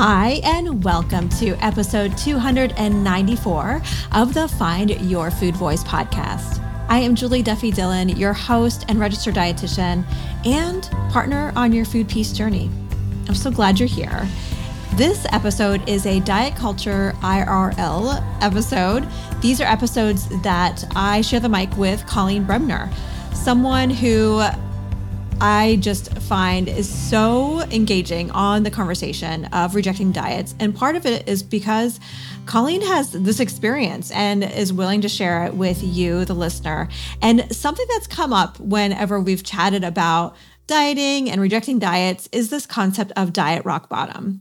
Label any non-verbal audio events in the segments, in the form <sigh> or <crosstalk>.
Hi, and welcome to episode 294 of the Find Your Food Voice podcast. I am Julie Duffy Dillon, your host and registered dietitian and partner on your food peace journey. I'm so glad you're here. This episode is a diet culture IRL episode. These are episodes that I share the mic with Coleen Bremner, someone who I just find is so engaging on the conversation of rejecting diets. And part of it is because Coleen has this experience and is willing to share it with you, the listener. And something that's come up whenever we've chatted about dieting and rejecting diets is this concept of diet rock bottom.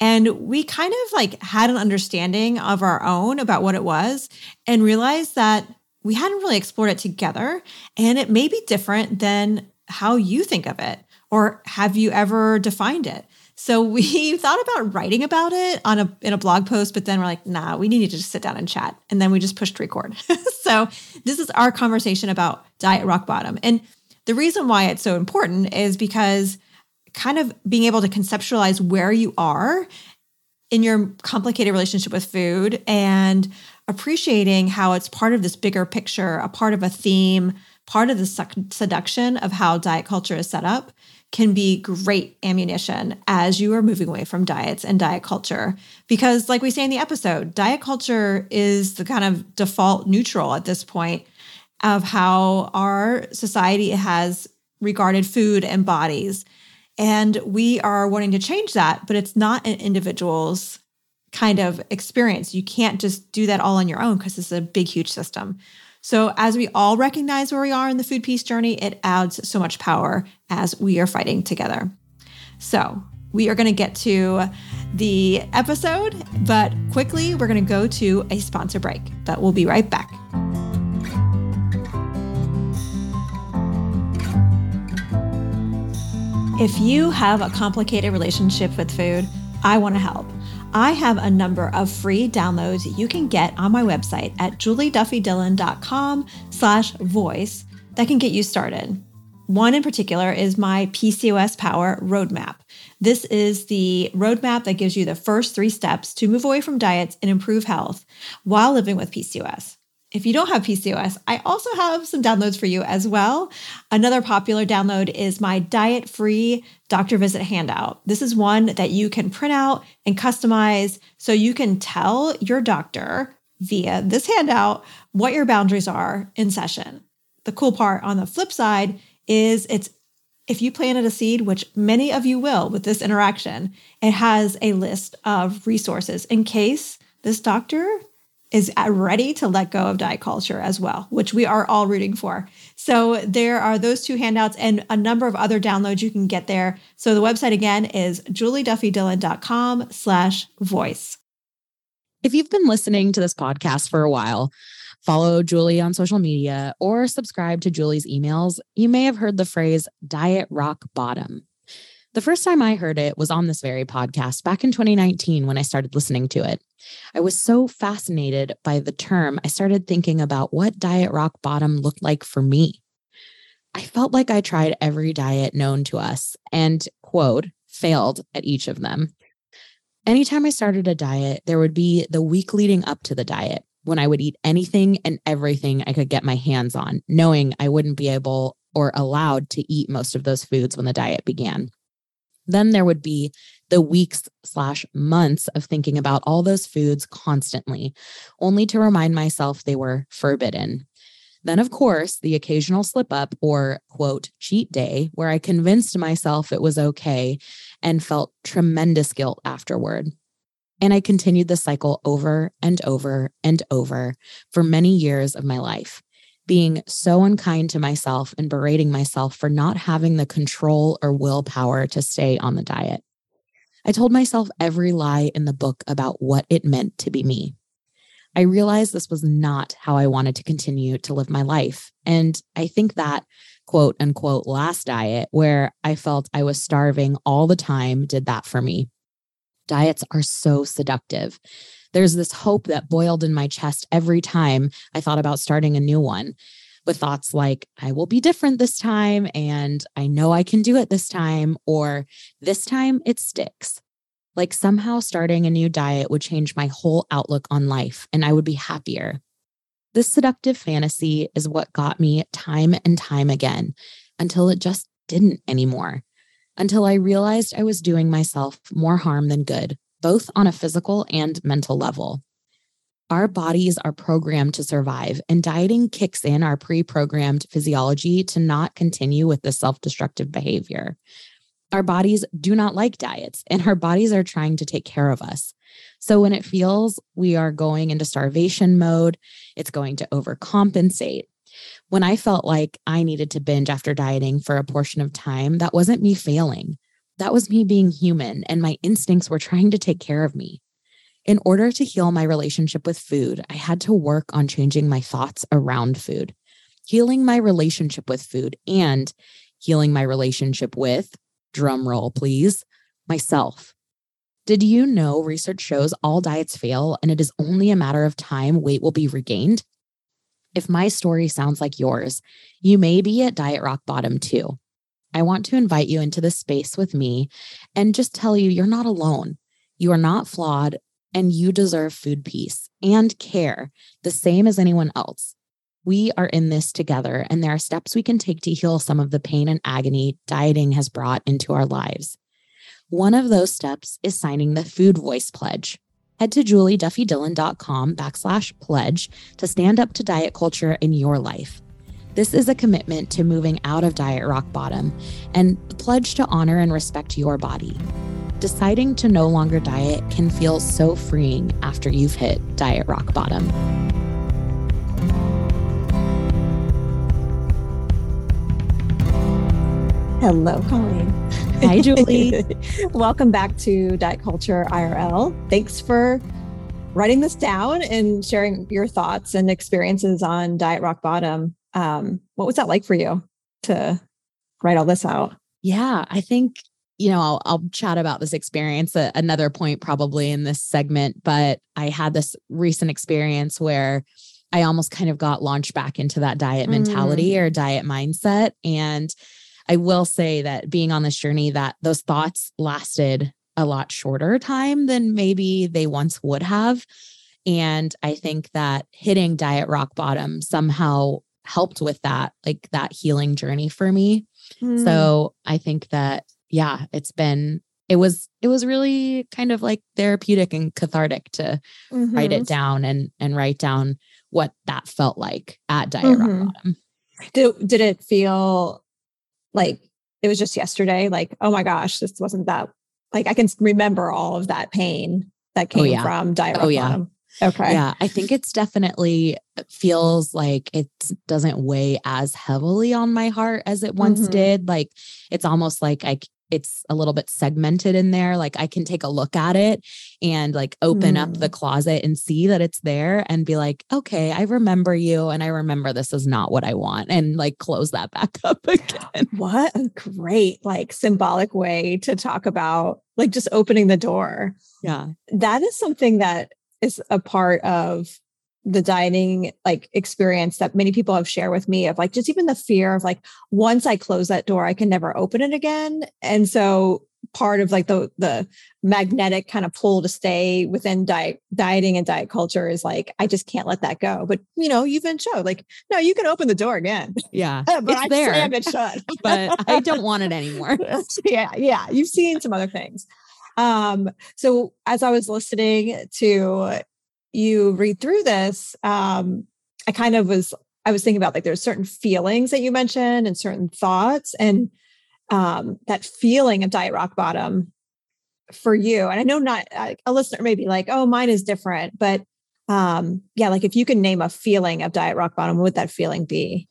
And we kind of like had an understanding of our own about what it was and realized that we hadn't really explored it together. And it may be different than how you think of it or have you ever defined it? So <laughs> we thought about writing about it on a in a blog post but then we're like nah we need to just sit down and chat. And then we just pushed record. <laughs> So this is our conversation about diet rock bottom. And the reason why it's so important is because kind of being able to conceptualize where you are in your complicated relationship with food and appreciating how it's part of this bigger picture a part of a theme part of the seduction of how diet culture is set up can be great ammunition as you are moving away from diets and diet culture. Because, like we say in the episode, diet culture is the kind of default neutral at this point of how our society has regarded food and bodies. And we are wanting to change that, but it's not an individual's kind of experience. You can't just do that all on your own because it's a big, huge system. So, as we all recognize where we are in the food peace journey, it adds so much power as we are fighting together. So, we are going to get to the episode, but quickly, we're going to go to a sponsor break, but we'll be right back. If you have a complicated relationship with food, I want to help. I have a number of free downloads you can get on my website at julieduffydillon.com slash voice that can get you started. One in particular is my PCOS Power Roadmap. This is the roadmap that gives you the first three steps to move away from diets and improve health while living with PCOS. If you don't have PCOS, I also have some downloads for you as well. Another popular download is my diet free doctor visit handout. This is one that you can print out and customize so you can tell your doctor via this handout what your boundaries are in session. The cool part on the flip side is it's if you planted a seed, which many of you will with this interaction, it has a list of resources in case this doctor is ready to let go of diet culture as well, which we are all rooting for. So there are those two handouts and a number of other downloads you can get there. So the website again is julieduffydillon.com slash voice. If you've been listening to this podcast for a while, follow Julie on social media or subscribe to Julie's emails, you may have heard the phrase diet rock bottom. The first time I heard it was on this very podcast back in 2019 when I started listening to it. I was so fascinated by the term, I started thinking about what diet rock bottom looked like for me. I felt like I tried every diet known to us and, quote, failed at each of them. Anytime I started a diet, there would be the week leading up to the diet when I would eat anything and everything I could get my hands on, knowing I wouldn't be able or allowed to eat most of those foods when the diet began. Then there would be the weeks slash months of thinking about all those foods constantly, only to remind myself they were forbidden. Then, of course, the occasional slip up or quote, cheat day, where I convinced myself it was okay and felt tremendous guilt afterward. And I continued the cycle over and over and over for many years of my life, being so unkind to myself and berating myself for not having the control or willpower to stay on the diet. I told myself every lie in the book about what it meant to be me. I realized this was not how I wanted to continue to live my life. And I think that quote unquote last diet, where I felt I was starving all the time, did that for me. Diets are so seductive. There's this hope that boiled in my chest every time I thought about starting a new one, with thoughts like, I will be different this time, and I know I can do it this time, or this time it sticks. Like somehow starting a new diet would change my whole outlook on life and I would be happier. This seductive fantasy is what got me time and time again until it just didn't anymore until I realized I was doing myself more harm than good, both on a physical and mental level. Our bodies are programmed to survive, and dieting kicks in our pre programmed physiology to not continue with the self destructive behavior. Our bodies do not like diets, and our bodies are trying to take care of us. So when it feels we are going into starvation mode, it's going to overcompensate when I felt like I needed to binge after dieting for a portion of time, that wasn't me failing. That was me being human, and my instincts were trying to take care of me. In order to heal my relationship with food, I had to work on changing my thoughts around food, healing my relationship with food, and healing my relationship with, drum roll please, myself. Did you know research shows all diets fail and it is only a matter of time weight will be regained? If my story sounds like yours, you may be at diet rock bottom too. I want to invite you into this space with me and just tell you you're not alone. You are not flawed and you deserve food peace and care the same as anyone else. We are in this together, and there are steps we can take to heal some of the pain and agony dieting has brought into our lives. One of those steps is signing the Food Voice Pledge head to julieduffydillon.com backslash pledge to stand up to diet culture in your life. This is a commitment to moving out of diet rock bottom and the pledge to honor and respect your body. Deciding to no longer diet can feel so freeing after you've hit diet rock bottom. Hello, Coleen. Hi, Julie. <laughs> Welcome back to Diet Culture IRL. Thanks for writing this down and sharing your thoughts and experiences on Diet Rock Bottom. Um, what was that like for you to write all this out? Yeah, I think you know I'll, I'll chat about this experience at another point probably in this segment, but I had this recent experience where I almost kind of got launched back into that diet mentality Mm. or diet mindset and I will say that being on this journey, that those thoughts lasted a lot shorter time than maybe they once would have. And I think that hitting diet rock bottom somehow helped with that, like that healing journey for me. Mm. So I think that, yeah, it's been, it was, it was really kind of like therapeutic and cathartic to write Mhm. it down and, and write down what that felt like at diet Mhm. bottom. Did, did it feel like it was just yesterday? Like, oh my gosh, this wasn't that. Like, I can remember all of that pain that came Oh, yeah. from diet Oh, rock yeah. Okay. Yeah, I think it's definitely feels like it doesn't weigh as heavily on my heart as it once Mhm. did. Like it's almost like I it's a little bit segmented in there. Like I can take a look at it and like open up the closet and see that it's there and be like, okay, I remember you and I remember this is not what I want and like close that back <laughs> up again. What a great, like, symbolic way to talk about, like, just opening the door. Yeah. That is something that is a part of the dieting like experience that many people have shared with me of like just even the fear of like once I close that door, I can never open it again. And so part of like the the magnetic kind of pull to stay within diet dieting and diet culture is like I just can't let that go. But you know, you've been showed like no, you can open the door again. Yeah, <laughs> but it's I there, slammed it shut. <laughs> but I don't want it anymore. <laughs> yeah, yeah. You've seen some other things. Um, so as I was listening to you read through this, um, I kind of was I was thinking about like there's certain feelings that you mentioned and certain thoughts and um, that feeling of diet rock bottom for you. And I know not a listener may be like, oh, mine is different, but um, yeah, like if you can name a feeling of diet rock bottom, what would that feeling be?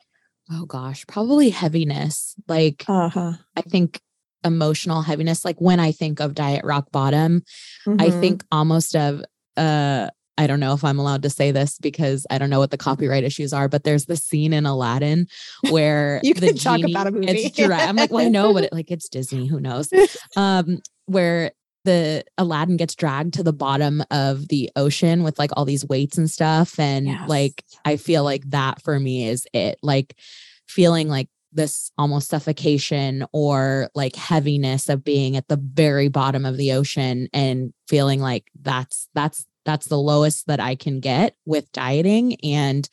Oh gosh, probably heaviness. Like Uh-huh. I think emotional heaviness. Like when I think of diet rock bottom, I Mhm. think almost of uh I don't know if I'm allowed to say this because I don't know what the copyright issues are, but there's the scene in Aladdin <laughs> where You the can talk genie about a movie. gets dra- I'm like, well, I know, but it, like it's Disney, who knows? <laughs> Um, where the Aladdin gets dragged to the bottom of the ocean with like all these weights and stuff, and Yes. like I feel like that for me is it, like feeling like this almost suffocation or like heaviness of being at the very bottom of the ocean and feeling like that's that's that's the lowest that I can get with dieting and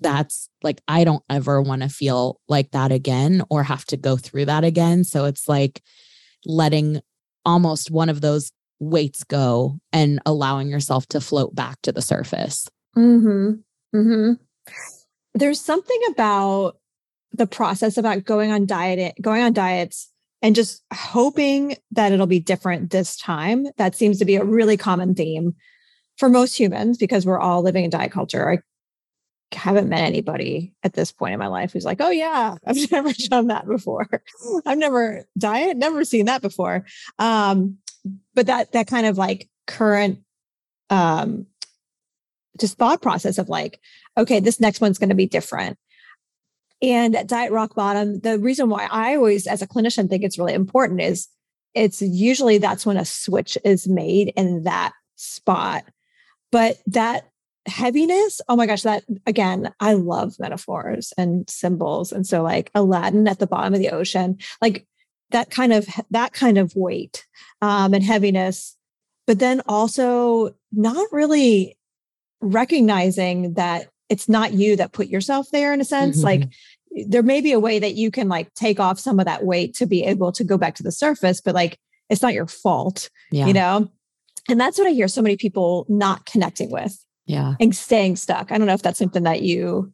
that's like I don't ever want to feel like that again or have to go through that again so it's like letting almost one of those weights go and allowing yourself to float back to the surface Mm-hmm. Mm-hmm. There's something about the process about going on diet, going on diets, and just hoping that it'll be different this time. That seems to be a really common theme for most humans because we're all living in diet culture. I haven't met anybody at this point in my life who's like, "Oh yeah, <laughs> I've never done that before. I've never diet, never seen that before." Um, but that that kind of like current um just thought process of like, okay, this next one's going to be different. And at Diet Rock Bottom, the reason why I always, as a clinician, think it's really important is it's usually that's when a switch is made in that spot. But that heaviness, oh my gosh, that again, I love metaphors and symbols. And so like Aladdin at the bottom of the ocean, like that kind of that kind of weight um, and heaviness, but then also not really recognizing that it's not you that put yourself there in a sense Mhm. like there may be a way that you can like take off some of that weight to be able to go back to the surface but like it's not your fault yeah you know and that's what i hear so many people not connecting with yeah and staying stuck i don't know if that's something that you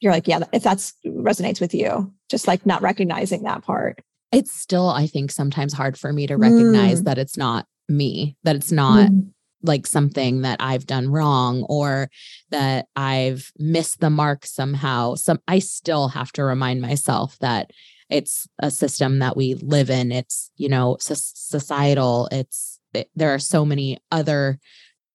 you're like yeah if that's resonates with you just like not recognizing that part it's still i think sometimes hard for me to recognize Mm. that it's not me that it's not Mhm. Like something that i've done wrong or that i've missed the mark somehow. Some i still have to remind myself that it's a system that we live in. It's you know soc- societal. It's it, there are so many other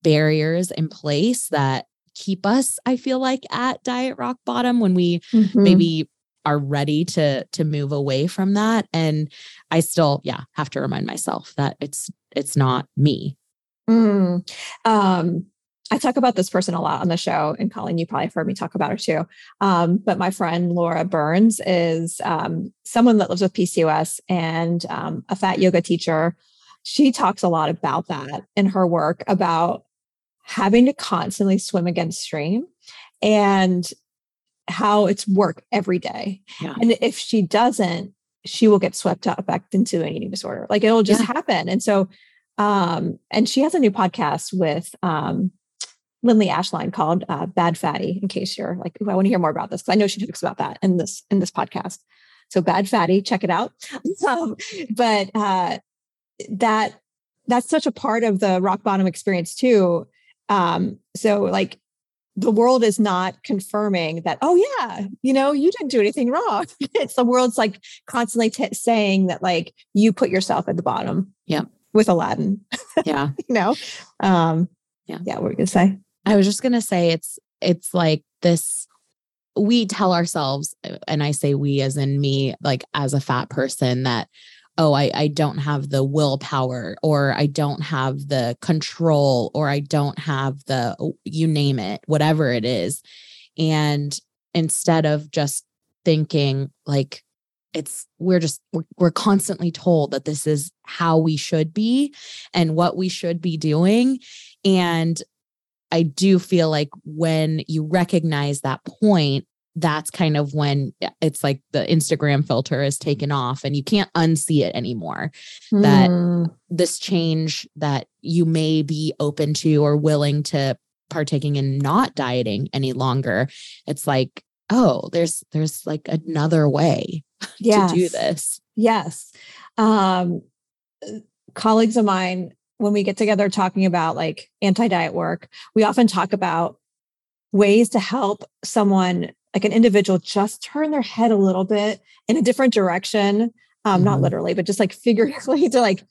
barriers in place that keep us i feel like at diet rock bottom when we Mhm. maybe are ready to to move away from that. And i still yeah have to remind myself that it's it's not me Mm. Um, I talk about this person a lot on the show, and Coleen, you probably have heard me talk about her too. Um, but my friend Laura Burns is um, someone that lives with PCOS and um, a fat yoga teacher. She talks a lot about that in her work about having to constantly swim against stream and how it's work every day. Yeah. And if she doesn't, she will get swept up back into an eating disorder. Like it'll just Yeah. happen. And so, um, and she has a new podcast with um, Lindley Ashline called uh, Bad Fattie. In case you're like, I want to hear more about this because I know she talks about that in this in this podcast. So Bad Fattie, check it out. <laughs> um, but uh, that that's such a part of the rock bottom experience too. Um, so like the world is not confirming that, oh yeah, you know, you didn't do anything wrong. <laughs> it's the world's like constantly t- saying that like you put yourself at the bottom. Yep. With Aladdin, yeah <laughs> you know? Um, Yeah. Yeah. What were you going to say? I was just going to say it's it's like this we tell ourselves and I say we as in me like as a fat person that oh, I, I don't have the willpower or I don't have the control or I don't have the, oh, you name it, whatever it is. And instead of just thinking like, it's we're just we're, we're constantly told that this is how we should be and what we should be doing and i do feel like when you recognize that point that's kind of when it's like the Instagram filter is taken off and you can't unsee it anymore. That Mm. this change that you may be open to or willing to partaking in not dieting any longer, it's like, oh, there's there's like another way yes. <laughs> to do this. Yes. Um, uh, colleagues of mine, when we get together talking about like anti diet work, we often talk about ways to help someone, like an individual, just turn their head a little bit in a different direction. Um, Not Mhm. literally, but just like <laughs> figuratively to like,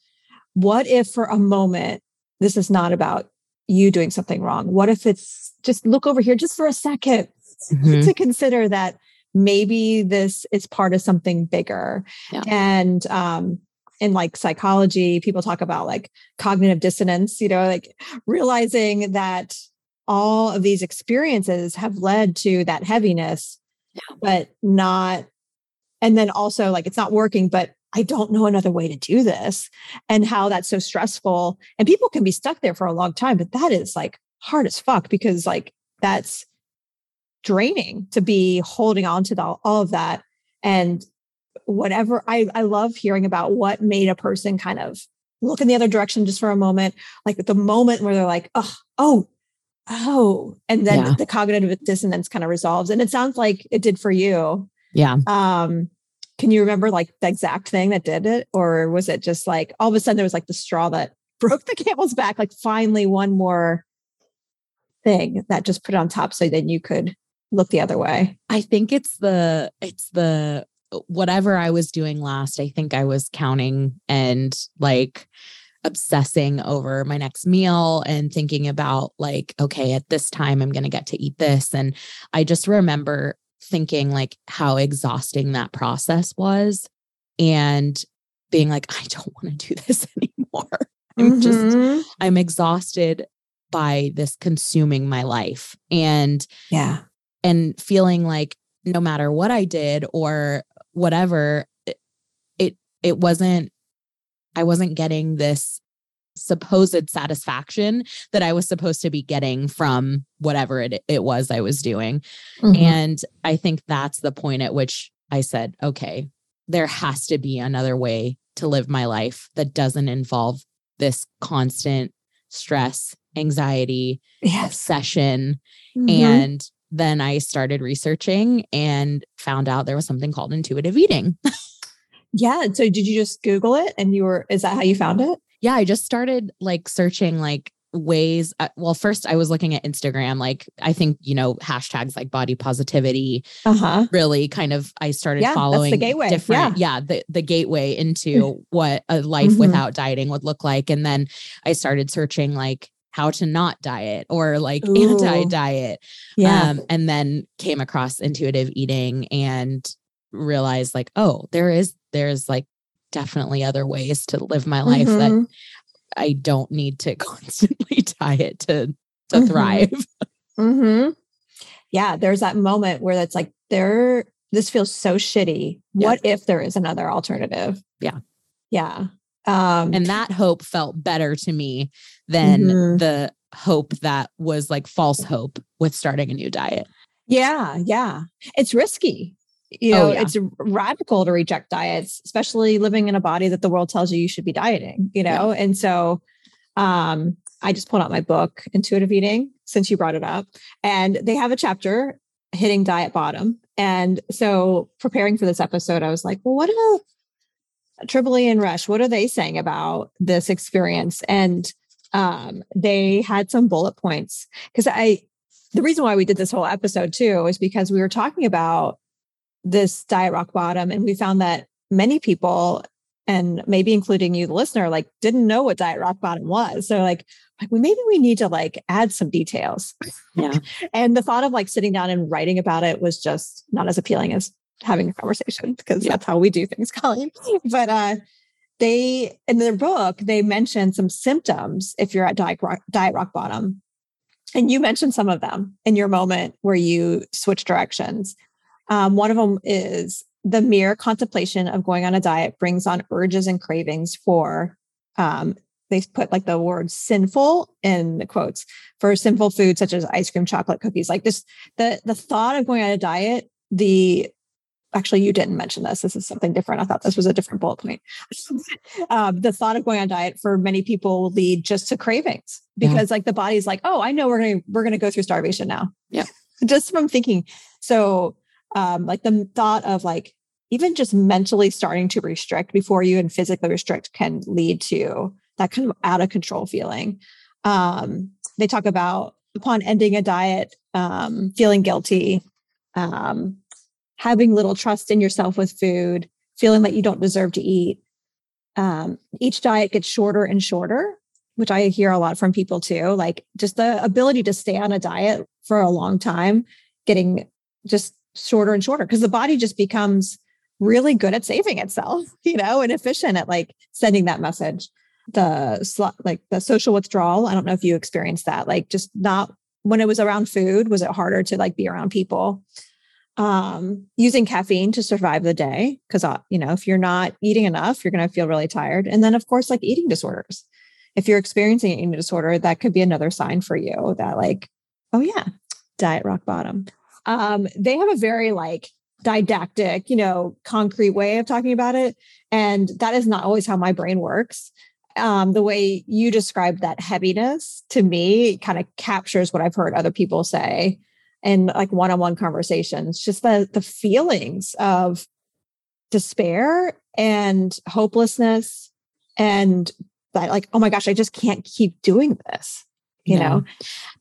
what if for a moment this is not about you doing something wrong? What if it's just look over here just for a 2nd <laughs> Mhm. to consider that maybe this is part of something bigger. Yeah. and um in like psychology people talk about like cognitive dissonance you know like realizing that all of these experiences have led to that heaviness but not and then also like it's not working but i don't know another way to do this and how that's so stressful. And people can be stuck there for a long time but that is like hard as fuck because like that's draining to be holding on to the, all of that and whatever I, I love hearing about what made a person kind of look in the other direction just for a moment like the moment where they're like oh oh oh and then Yeah. the cognitive dissonance kind of resolves and it sounds like it did for you Yeah. um can you remember like the exact thing that did it or was it just like all of a sudden there was like the straw that <laughs> broke the camel's back like finally one more thing that just put it on top so then you could look the other way I think it's the it's the whatever I was doing last. I think I was counting and like obsessing over my next meal and thinking about like okay, at this time I'm going to get to eat this and I just remember thinking like how exhausting that process was and being like I don't want to do <laughs> this anymore. I'm just Mhm. I'm exhausted by this consuming my life and yeah and feeling like no matter what I did or whatever, it it, it wasn't I wasn't getting this supposed satisfaction that I was supposed to be getting from whatever it, it was I was doing. Mhm. And I think that's the point at which I said, okay, there has to be another way to live my life that doesn't involve this constant stress, anxiety, yes obsession. Mhm. And then I started researching and found out there was something called intuitive eating. <laughs> yeah so did you just google it and you were is that how you found it yeah, I just started like searching like ways. Uh, well, first I was looking at Instagram, like I think, you know, hashtags like body positivity uh-huh really kind of I started Yeah, that's the following gateway. different yeah, yeah the the gateway into what a life Mhm. without dieting would look like and then I started searching like how to not diet or like Ooh. anti diet yeah um, and then came across intuitive eating and realized like oh there is there's like definitely other ways to live my life that Mhm. i don't need to <laughs> constantly diet to to Mhm. thrive hmm Yeah, there's that moment where it's like there. This feels so shitty. Yeah. What if there is another alternative? Yeah. yeah. Um, and that hope felt better to me than Mhm. the hope that was like false hope with starting a new diet yeah, yeah, it's risky. You Oh, know, yeah. it's radical to reject diets, especially living in a body that the world tells you you should be dieting. You know, and so um, I just pulled out my book, Intuitive Eating, since you brought it up, and they have a chapter hitting diet bottom. And so preparing for this episode, I was like, well, what are Tribole and Resch, what are they saying about this experience? And um, they had some bullet points. Because I, the reason why we did this whole episode too is because we were talking about this diet rock bottom and we found that many people and maybe including you the listener like didn't know what diet rock bottom was. So like like we maybe we need to like add some details. Yeah. <laughs> And the thought of like sitting down and writing about it was just not as appealing as having a conversation <laughs> because Yeah. that's how we do things <laughs> coleen. But uh they in their book they mention some symptoms if you're at diet rock, diet rock bottom. And you mentioned some of them in your moment where you switch directions. Um, one of them is the mere contemplation of going on a diet brings on urges and cravings for um, they put like the word sinful in the quotes for sinful foods such as ice cream chocolate cookies. Like this the the thought of going on a diet the actually you didn't mention this. This is something different. I thought this was a different bullet point. <laughs> Um, the thought of going on diet for many people will lead just to cravings because yeah. like the body's like oh i know we're gonna we're gonna go through starvation now. Yeah. <laughs> Just from thinking so um like the thought of like even just mentally starting to restrict before you and physically restrict can lead to that kind of out of control feeling. Um they talk about upon ending a diet um feeling guilty um having little trust in yourself with food, feeling that you don't deserve to eat. Um, each diet gets shorter and shorter, which I hear a lot from people too. Like just the ability to stay on a diet for a long time, getting just shorter and shorter because the body just becomes really good at saving itself, <laughs> you know, and efficient at like sending that message. The like the social withdrawal. I don't know if you experienced that. Like just not when it was around food, was it harder to like be around people? Um, using caffeine to survive the day because uh, you know if you're not eating enough you're going to feel really tired. And then of course like eating disorders. If you're experiencing an eating disorder that could be another sign for you that like oh yeah diet rock bottom. Um, they have a very like didactic you know concrete way of talking about it and that is not always how my brain works. Um, the way you described that heaviness to me kind of captures what i've heard other people say and like one-on-one conversations just the the feelings of despair and hopelessness and that like oh my gosh i just can't keep doing this you yeah. know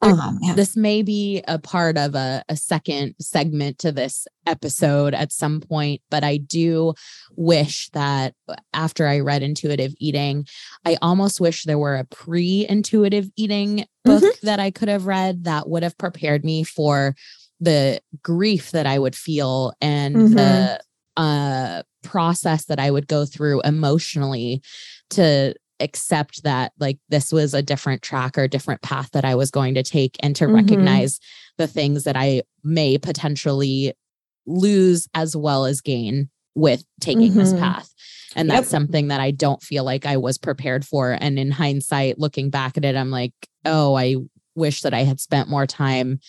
um, yeah. this may be a part of a, a second segment to this episode at some point but i do wish that uh, after i read intuitive eating i almost wish there were a pre-intuitive eating book mm-hmm. that i could have read that would have prepared me for the grief that i would feel and mm-hmm. the uh process that i would go through emotionally to accept that like this was a different track or different path that I was going to take and to mm-hmm. recognize the things that I may potentially lose as well as gain with taking mm-hmm. this path. And that's yep. something that I don't feel like I was prepared for. And in hindsight, looking back at it, I'm like, oh, I wish that I had spent more time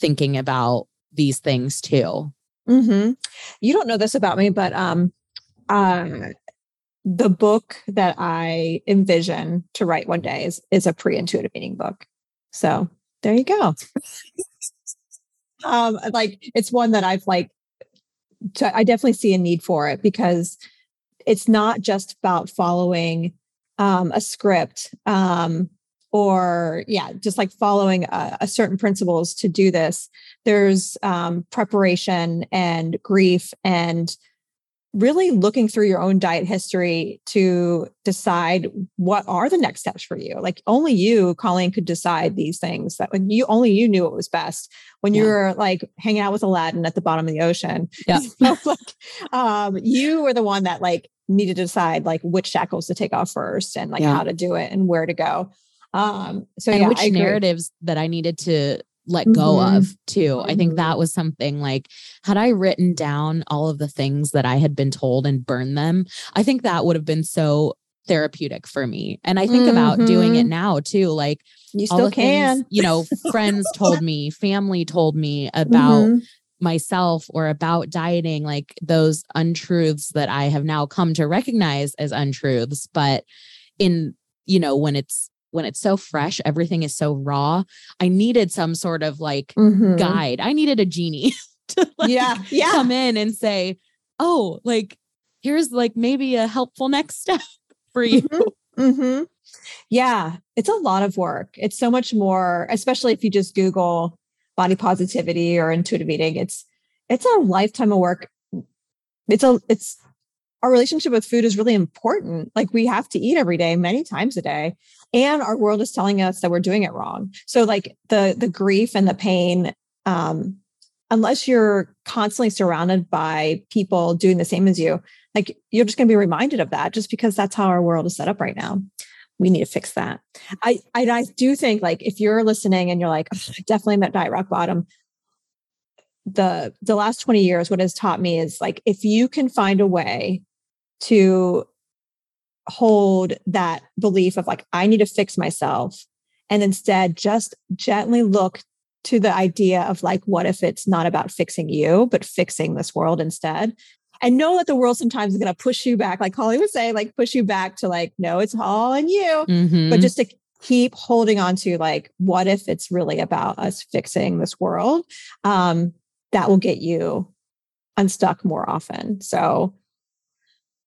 thinking about these things too. Mm-hmm. You don't know this about me, but um, uh, the book that I envision to write one day is is a pre-intuitive eating book. So there you go. <laughs> um, like it's one that I've like I definitely see a need for it because it's not just about following um, a script um, or yeah, just like following a, a, certain principles to do this. There's um, preparation and grief and really looking through your own diet history to decide what are the next steps for you. Like only you, Coleen, could decide these things that when you only you knew what was best when yeah. you were like hanging out with Aladdin at the bottom of the ocean. Yeah. <laughs> So, like, um, you were the one that like needed to decide like which shackles to take off first and like yeah. how to do it and where to go. Um, so and yeah, which narratives that I needed to let go mm-hmm. of too. Mm-hmm. I think that mm-hmm. was something like had I written down all of the things that I had been told and burned them, I think that would have been so therapeutic for me. And I think mm-hmm. about doing it mm-hmm. now too. Like you still can, things, you know, <laughs> friends told me, family told me about mm-hmm. myself or about dieting, like those untruths that I have now come to recognize as untruths. But in, you know, when it's when it's so fresh, everything is so raw. I needed some sort of like mm-hmm. guide. I needed a genie <laughs> to like yeah, yeah. come in and say, oh, like here's like maybe a helpful next step <laughs> for you. Mm-hmm. Mm-hmm. Yeah, it's a lot of work. It's so much more, especially if you just Google body positivity or intuitive eating. It's it's a lifetime of work. It's a it's our relationship with food is really important. Like we have to eat every day, many times a day and our world is telling us that we're doing it wrong so like the the grief and the pain um unless you're constantly surrounded by people doing the same as you, like you're just going to be reminded of that just because that's how our world is set up right now. We need to fix that. I I, I do think like if you're listening and you're like, definitely met diet rock bottom. The the last 20 years, what has taught me is like if you can find a way to hold that belief of like, I need to fix myself and instead just gently look to the idea of like, what if it's not about fixing you, but fixing this world instead? And know that the world sometimes is going to push you back, like Holly was saying, like push you back to like, no, it's all in you. Mhm. But just to keep holding on to like, what if it's really about us fixing this world? Um, that will get you unstuck more often. So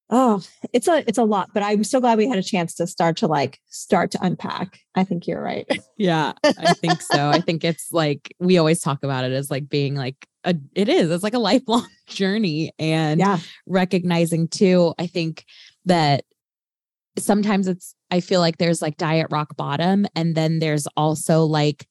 oh, it's a it's a lot, but I'm so glad we had a chance to start to like start to unpack. I think you're right. <laughs> Yeah, I think so. I think it's like we always talk about it as like being like a it is, it's like a <laughs> lifelong journey and yeah. recognizing too, I think that sometimes it's I feel like there's like diet rock bottom and then there's also like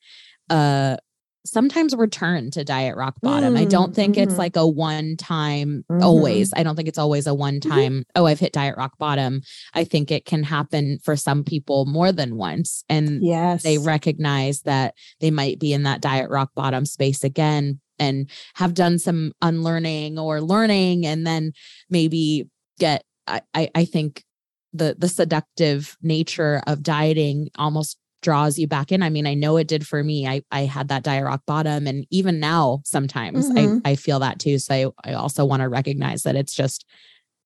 uh sometimes return to diet rock bottom. I don't Mm, think it's mhm. like a one time Mhm. always. I don't think it's always a one time, oh, I've hit diet rock bottom. I think it can happen for some people more than once. And Yes. they recognize that they might be in that diet rock bottom space again and have done some unlearning or learning and then maybe get I, I, I think the the seductive nature of dieting almost draws you back in. I mean, I know it did for me. I I had that diet rock bottom and even now sometimes Mhm. I, I feel that too. So I, I also want to recognize that it's just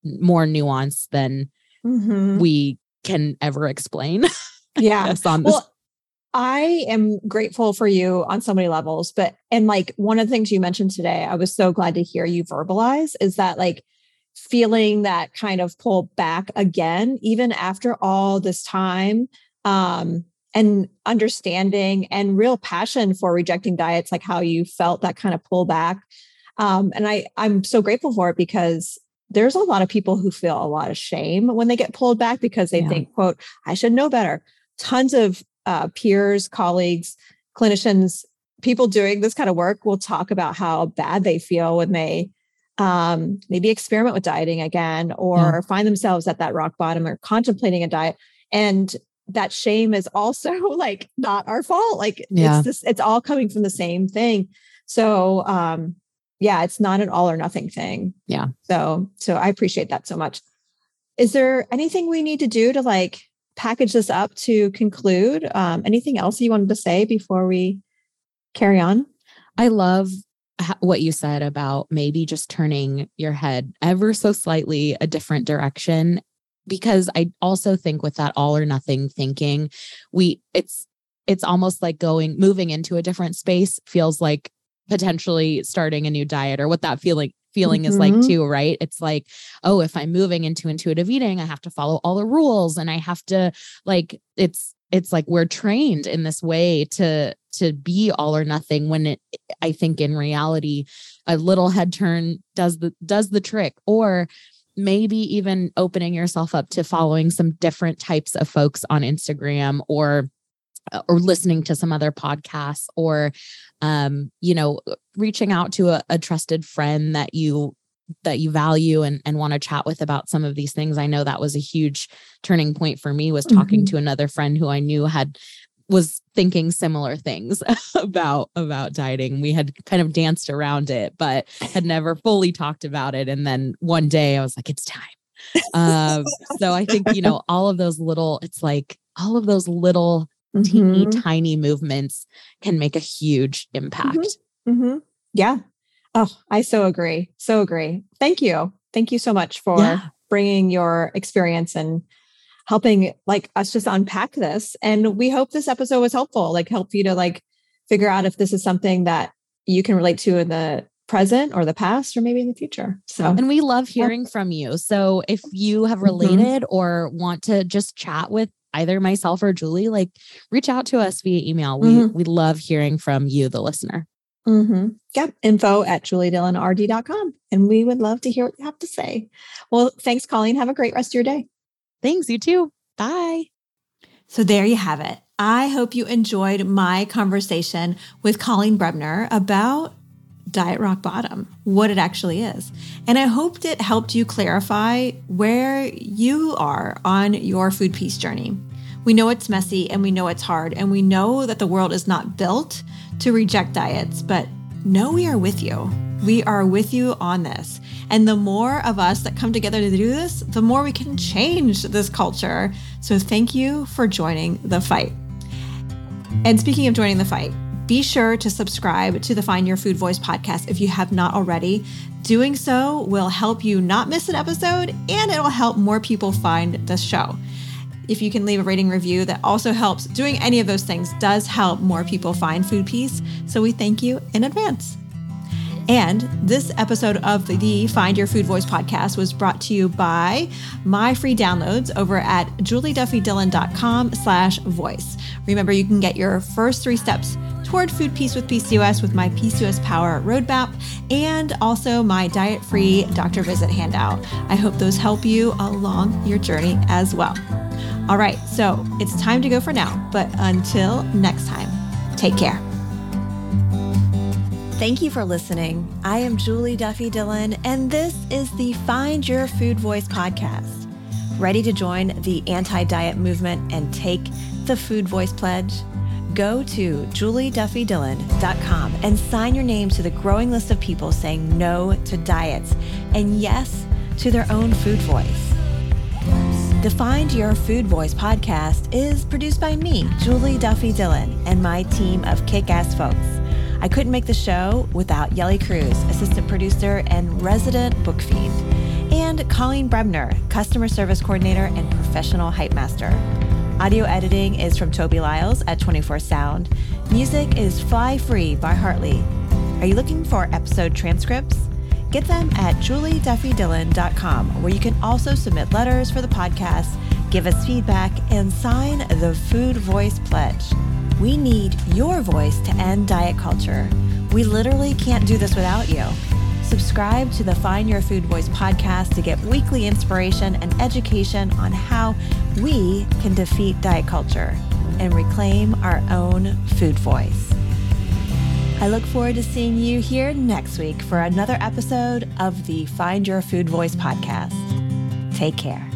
more nuanced than Mhm. we can ever explain. <laughs> yeah. on this Well, I am grateful for you on so many levels, but and like one of the things you mentioned today, I was so glad to hear you verbalize is that like feeling that kind of pull back again, even after all this time, um, and understanding and real passion for rejecting diets, like how you felt that kind of pull back. Um, and I I'm so grateful for it because there's a lot of people who feel a lot of shame when they get pulled back because they Yeah. think, quote, I should know better. Tons of uh, peers, colleagues, clinicians, people doing this kind of work will talk about how bad they feel when they um, maybe experiment with dieting again or Yeah. find themselves at that rock bottom or contemplating a diet. And that shame is also <laughs> like not our fault. Like Yeah. it's this, it's all coming from the same thing. So um, yeah, it's not an all or nothing thing. Yeah. So so I appreciate that so much. Is there anything we need to do to like package this up to conclude? Um, anything else you wanted to say before we carry on? I love what you said about maybe just turning your head ever so slightly a different direction because I also think with that all or nothing thinking we it's it's almost like going moving into a different space feels like potentially starting a new diet or what that feeling feeling is like Mhm. too right it's like oh if i'm moving into intuitive eating i have to follow all the rules and i have to like it's it's like we're trained in this way to to be all or nothing when it i think in reality a little head turn does the does the trick or maybe even opening yourself up to following some different types of folks on instagram or uh, or listening to some other podcasts or um you know reaching out to a, a trusted friend that you that you value and, and want to chat with about some of these things i know that was a huge turning point for me was talking Mhm. to another friend who i knew had was thinking similar things <laughs> about about dieting we had kind of danced around it but had never fully talked about it and then one day i was like it's time um so i think you know <laughs> all of those little it's like all of those little teeny Mhm. tiny movements can make a huge impact. Mhm. Yeah. Oh, I so agree. So agree. Thank you. Thank you so much for Yeah. bringing your experience and helping like us just unpack this. And we hope this episode was helpful, like help you to like figure out if this is something that you can relate to in the present or the past or maybe in the future. So And we love Yeah. hearing from you. So if you have Mhm. related or want to just chat with either myself or Julie, like reach out to us via email. We Mhm. we love hearing from you, the listener. Mm-hmm. Yep. Info at juliedillonrd.com. And we would love to hear what you have to say. Well, thanks, Coleen. Have a great rest of your day. Thanks, you too. Bye. So there you have it. I hope you enjoyed my conversation with Coleen Brebner about diet rock bottom, what it actually is. And I hoped it helped you clarify where you are on your food peace journey. We know it's messy and we know it's hard, and we know that the world is not built to reject diets, but know we are with you. We are with you on this. And the more of us that come together to do this, the more we can change this culture. So thank you for joining the fight. And speaking of joining the fight, be sure to subscribe to the Find Your Food Voice podcast if you have not already. Doing so will help you not miss an episode and it'll help more people find this show. If you can leave a rating review, that also helps. Doing any of those things does help more people find food peace. So we thank you in advance. And this episode of the Find Your Food Voice podcast was brought to you by my free downloads over at julieduffydillon.com slash voice. Remember, you can get your first three steps toward food peace with PCOS with my PCOS Power Roadmap and also my diet free doctor visit handout. I hope those help you along your journey as well. All right, so it's time to go for now, but until next time, take care. Thank you for listening. I am Julie Duffy Dillon, and this is the Find Your Food Voice podcast. Ready to join the anti diet movement and take the Food Voice Pledge? Go to julieduffydillon.com and sign your name to the growing list of people saying no to diets and yes to their own food voice. The Find Your Food Voice podcast is produced by me, Julie Duffy Dillon, and my team of kick ass folks. I couldn't make the show without Yelly Cruz, assistant producer and resident book fiend, and Colleen Bremner, customer service coordinator and professional hype master. Audio editing is from Toby Lyles at 24 Sound. Music is Fly Free by Hartley. Are you looking for episode transcripts? Get them at julieduffydillon.com, where you can also submit letters for the podcast, give us feedback, and sign the Food Voice Pledge. We need your voice to end diet culture. We literally can't do this without you. Subscribe to the Find Your Food Voice podcast to get weekly inspiration and education on how we can defeat diet culture and reclaim our own food voice. I look forward to seeing you here next week for another episode of the Find Your Food Voice podcast. Take care.